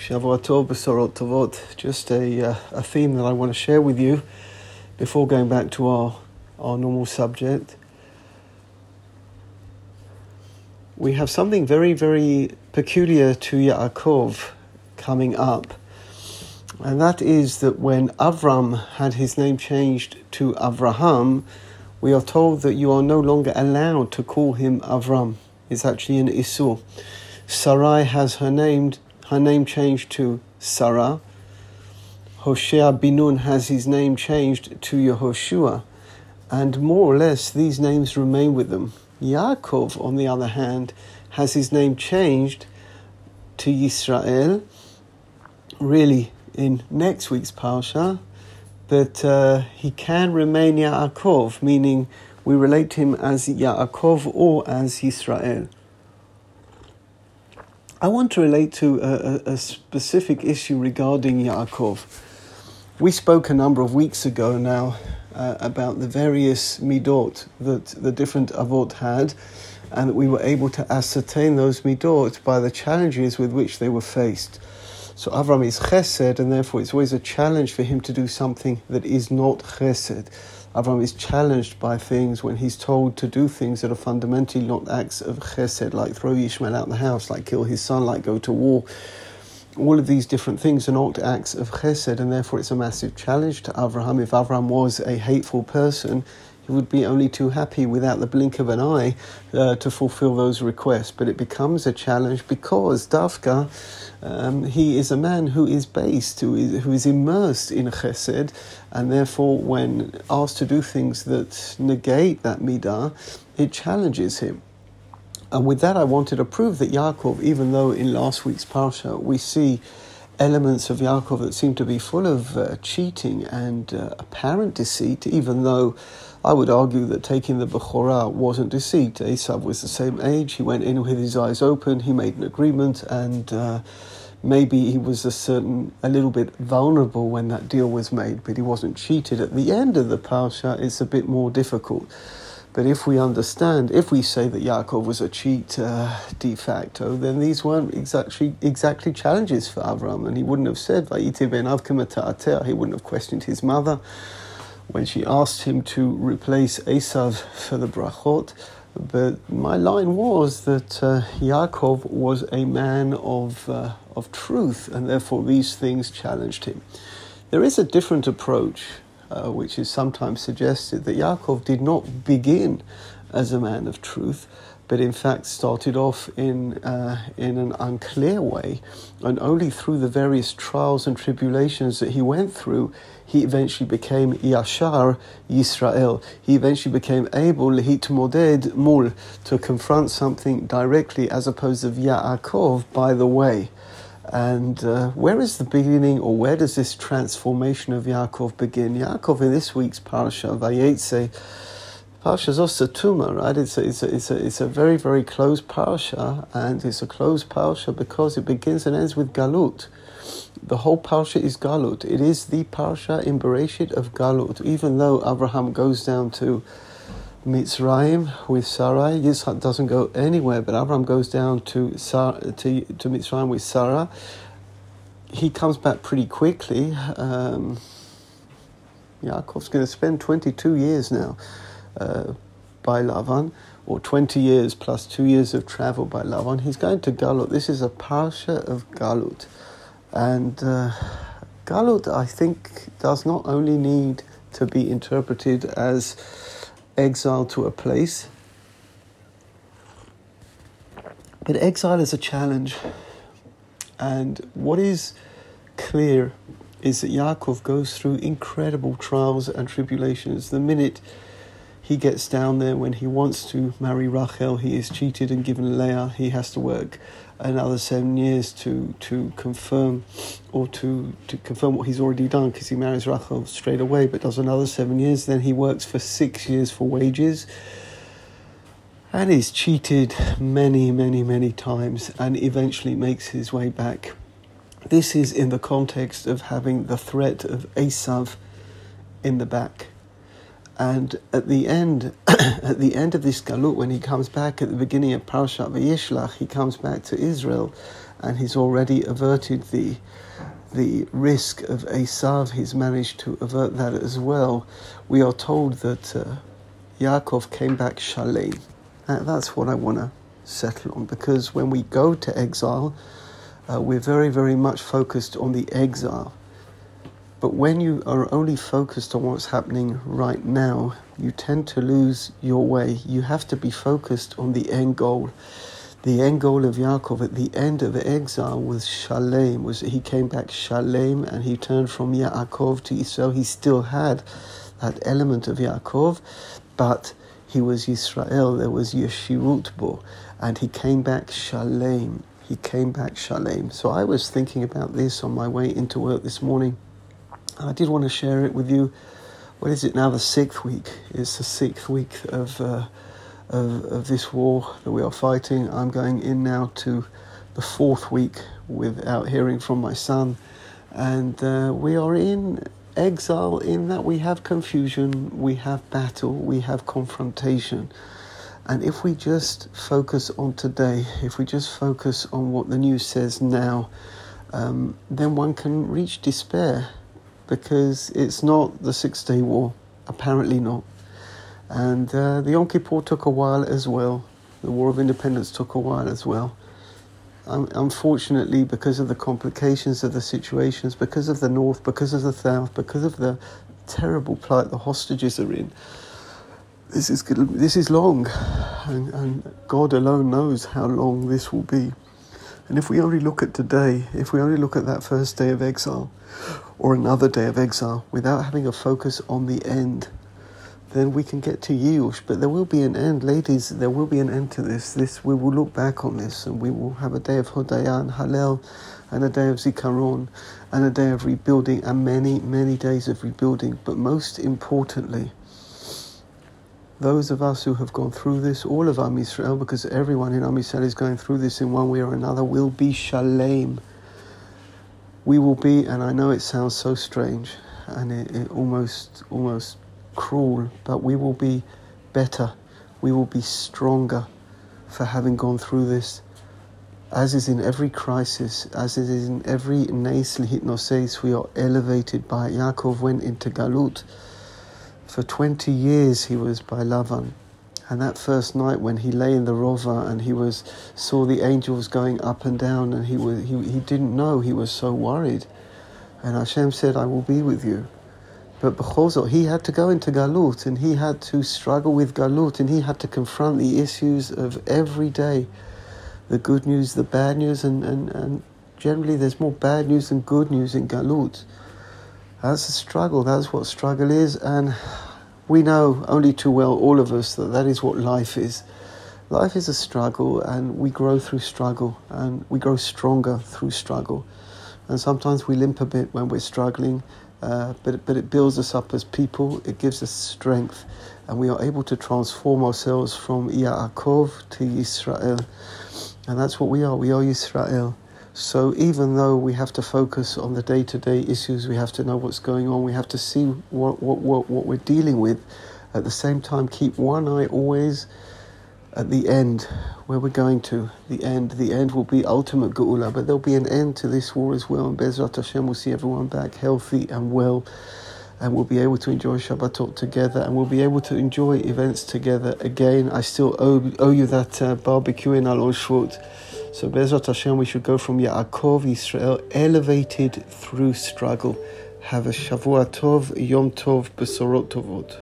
Shavua Tov, Tovot, just a, uh, a theme that I want to share with you before going back to our, our normal subject. We have something very, very peculiar to Yaakov coming up, and that is that when Avram had his name changed to Avraham, we are told that you are no longer allowed to call him Avram. It's actually an Isur. Sarai has her name her name changed to Sarah. Hoshea Binun has his name changed to Yehoshua, and more or less these names remain with them. Yaakov, on the other hand, has his name changed to Yisrael, really in next week's Parsha, but uh, he can remain Yaakov, meaning we relate to him as Yaakov or as Yisrael. I want to relate to a, a, specific issue regarding Yaakov. We spoke a number of weeks ago now uh, about the various midot that the different avot had, and we were able to ascertain those midot by the challenges with which they were faced. So Avram is chesed, and therefore it's always a challenge for him to do something that is not chesed. Avram is challenged by things when he's told to do things that are fundamentally not acts of chesed, like throw Ishmael out of the house, like kill his son, like go to war. All of these different things are not acts of chesed, and therefore it's a massive challenge to Avraham. If Avram was a hateful person, would be only too happy without the blink of an eye uh, to fulfill those requests. But it becomes a challenge because Dafka, um, he is a man who is based, who is, who is immersed in chesed, and therefore, when asked to do things that negate that midah, it challenges him. And with that, I wanted to prove that Yaakov, even though in last week's parsha we see elements of Yaakov that seem to be full of uh, cheating and uh, apparent deceit, even though I would argue that taking the Bechorah wasn't deceit. Esav was the same age, he went in with his eyes open, he made an agreement, and uh, maybe he was a certain, a little bit vulnerable when that deal was made, but he wasn't cheated. At the end of the Parsha, it's a bit more difficult. But if we understand, if we say that Yaakov was a cheat uh, de facto, then these weren't exactly exactly challenges for Avram, and he wouldn't have said "Vayite ben Avkim He wouldn't have questioned his mother when she asked him to replace Esav for the brachot. But my line was that uh, Yaakov was a man of uh, of truth, and therefore these things challenged him. There is a different approach uh, which is sometimes suggested that Yaakov did not begin as a man of truth, but in fact started off in, uh, in an unclear way. And only through the various trials and tribulations that he went through, he eventually became Yashar Yisrael. He eventually became able, Moded Mul, to confront something directly as opposed to Yaakov by the way. And uh, where is the beginning, or where does this transformation of Yaakov begin? Yaakov in this week's parasha, Vayetze, Parasha Osatuma, right? It's a, it's, a, it's, a, it's a very, very close parasha, and it's a close parasha because it begins and ends with Galut. The whole parasha is Galut. It is the parasha in Bereshit of Galut, even though Abraham goes down to Mitzrayim with Sarah. Yitzchak doesn't go anywhere, but Abraham goes down to Sarah, to, to Mitzrayim with Sarah. He comes back pretty quickly. Um, Yaakov's going to spend 22 years now uh, by Lavan, or 20 years plus two years of travel by Lavan. He's going to Galut. This is a parsha of Galut. And uh, Galut, I think, does not only need to be interpreted as exile to a place. But exile is a challenge. And what is clear is that Yaakov goes through incredible trials and tribulations. The minute he gets down there, when he wants to marry Rachel, he is cheated and given Leah. He has to work another seven years to to confirm or to to confirm what he's already done because he marries Rachel straight away, but does another seven years. Then he works for six years for wages. And he's cheated many, many, many times and eventually makes his way back. This is in the context of having the threat of Esav in the back. And at the end, at the end of this galut, when he comes back at the beginning of Parashat Vayishlach, he comes back to Israel, and he's already averted the the risk of Esav. He's managed to avert that as well. We are told that uh, Yaakov came back shalem. that's what I want to settle on because when we go to exile, uh, we're very, very much focused on the exile. But when you are only focused on what's happening right now, you tend to lose your way. You have to be focused on the end goal. The end goal of Yaakov at the end of exile was Shalem, was he came back Shalem and he turned from Yaakov to Israel. He still had that element of Yaakov, but he was Israel. There was Yeshirut bo, and he came back Shalem. He came back Shalem. So I was thinking about this on my way into work this morning. I did want to share it with you. What is it now? The sixth week. It's the sixth week of, uh, of, of this war that we are fighting. I'm going in now to the fourth week without hearing from my son, and uh, we are in exile in that we have confusion, we have battle, we have confrontation. And if we just focus on today, if we just focus on what the news says now, um, then one can reach despair because it's not the Six Day War, apparently not. And uh, the Yom Kippur took a while as well. The War of Independence took a while as well. Um, unfortunately, because of the complications of the situations, because of the North, because of the South, because of the terrible plight the hostages are in, this is this is long, and, and God alone knows how long this will be. And if we only look at today, if we only look at that first day of exile, or another day of exile, without having a focus on the end, then we can get to Yush. But there will be an end, ladies. There will be an end to this. This we will look back on this, and we will have a day of Hodaya and Hallel, and a day of Zikaron, and a day of rebuilding, and many, many days of rebuilding. But most importantly, those of us who have gone through this, all of Am Yisrael, because everyone in Am Yisrael is going through this in one way or another, will be shalem. We will be, and I know it sounds so strange and it, it almost almost cruel, but we will be better. We will be stronger for having gone through this. As is in every crisis, as it is in every Neis Lihitnoseis, we are elevated by Yaakov went into Galut for 20 years he was by Lavan. And that first night when he lay in the rova and he was saw the angels going up and down and he was he, he didn't know he was so worried. And Hashem said, I will be with you. But Bechozot, he had to go into Galut and he had to struggle with Galut and he had to confront the issues of every day. The good news, the bad news, and, and, and generally there's more bad news than good news in Galut. That's a struggle. That's what struggle is, and we know only too well, all of us, that that is what life is. Life is a struggle, and we grow through struggle, and we grow stronger through struggle. And sometimes we limp a bit when we're struggling, uh, but but it builds us up as people. It gives us strength, and we are able to transform ourselves from Yaakov to Israel, and that's what we are. We are Israel. So even though we have to focus on the day-to-day issues, we have to know what's going on, we have to see what, what, what, what we're dealing with, at the same time keep one eye always at the end, where we're going to. The end. The end will be ultimate Geula, but there'll be an end to this war as well. And Bezrat Hashem will see everyone back healthy and well, and we'll be able to enjoy Shabbatot together, and we'll be able to enjoy events together again. I still owe, owe you that uh, barbecue in Alon Shvut. So Bezrat Hashem, we should go from Yaakov Israel, elevated through struggle. Have a Shavua Tov, Yom Tov, Besorot Tovot.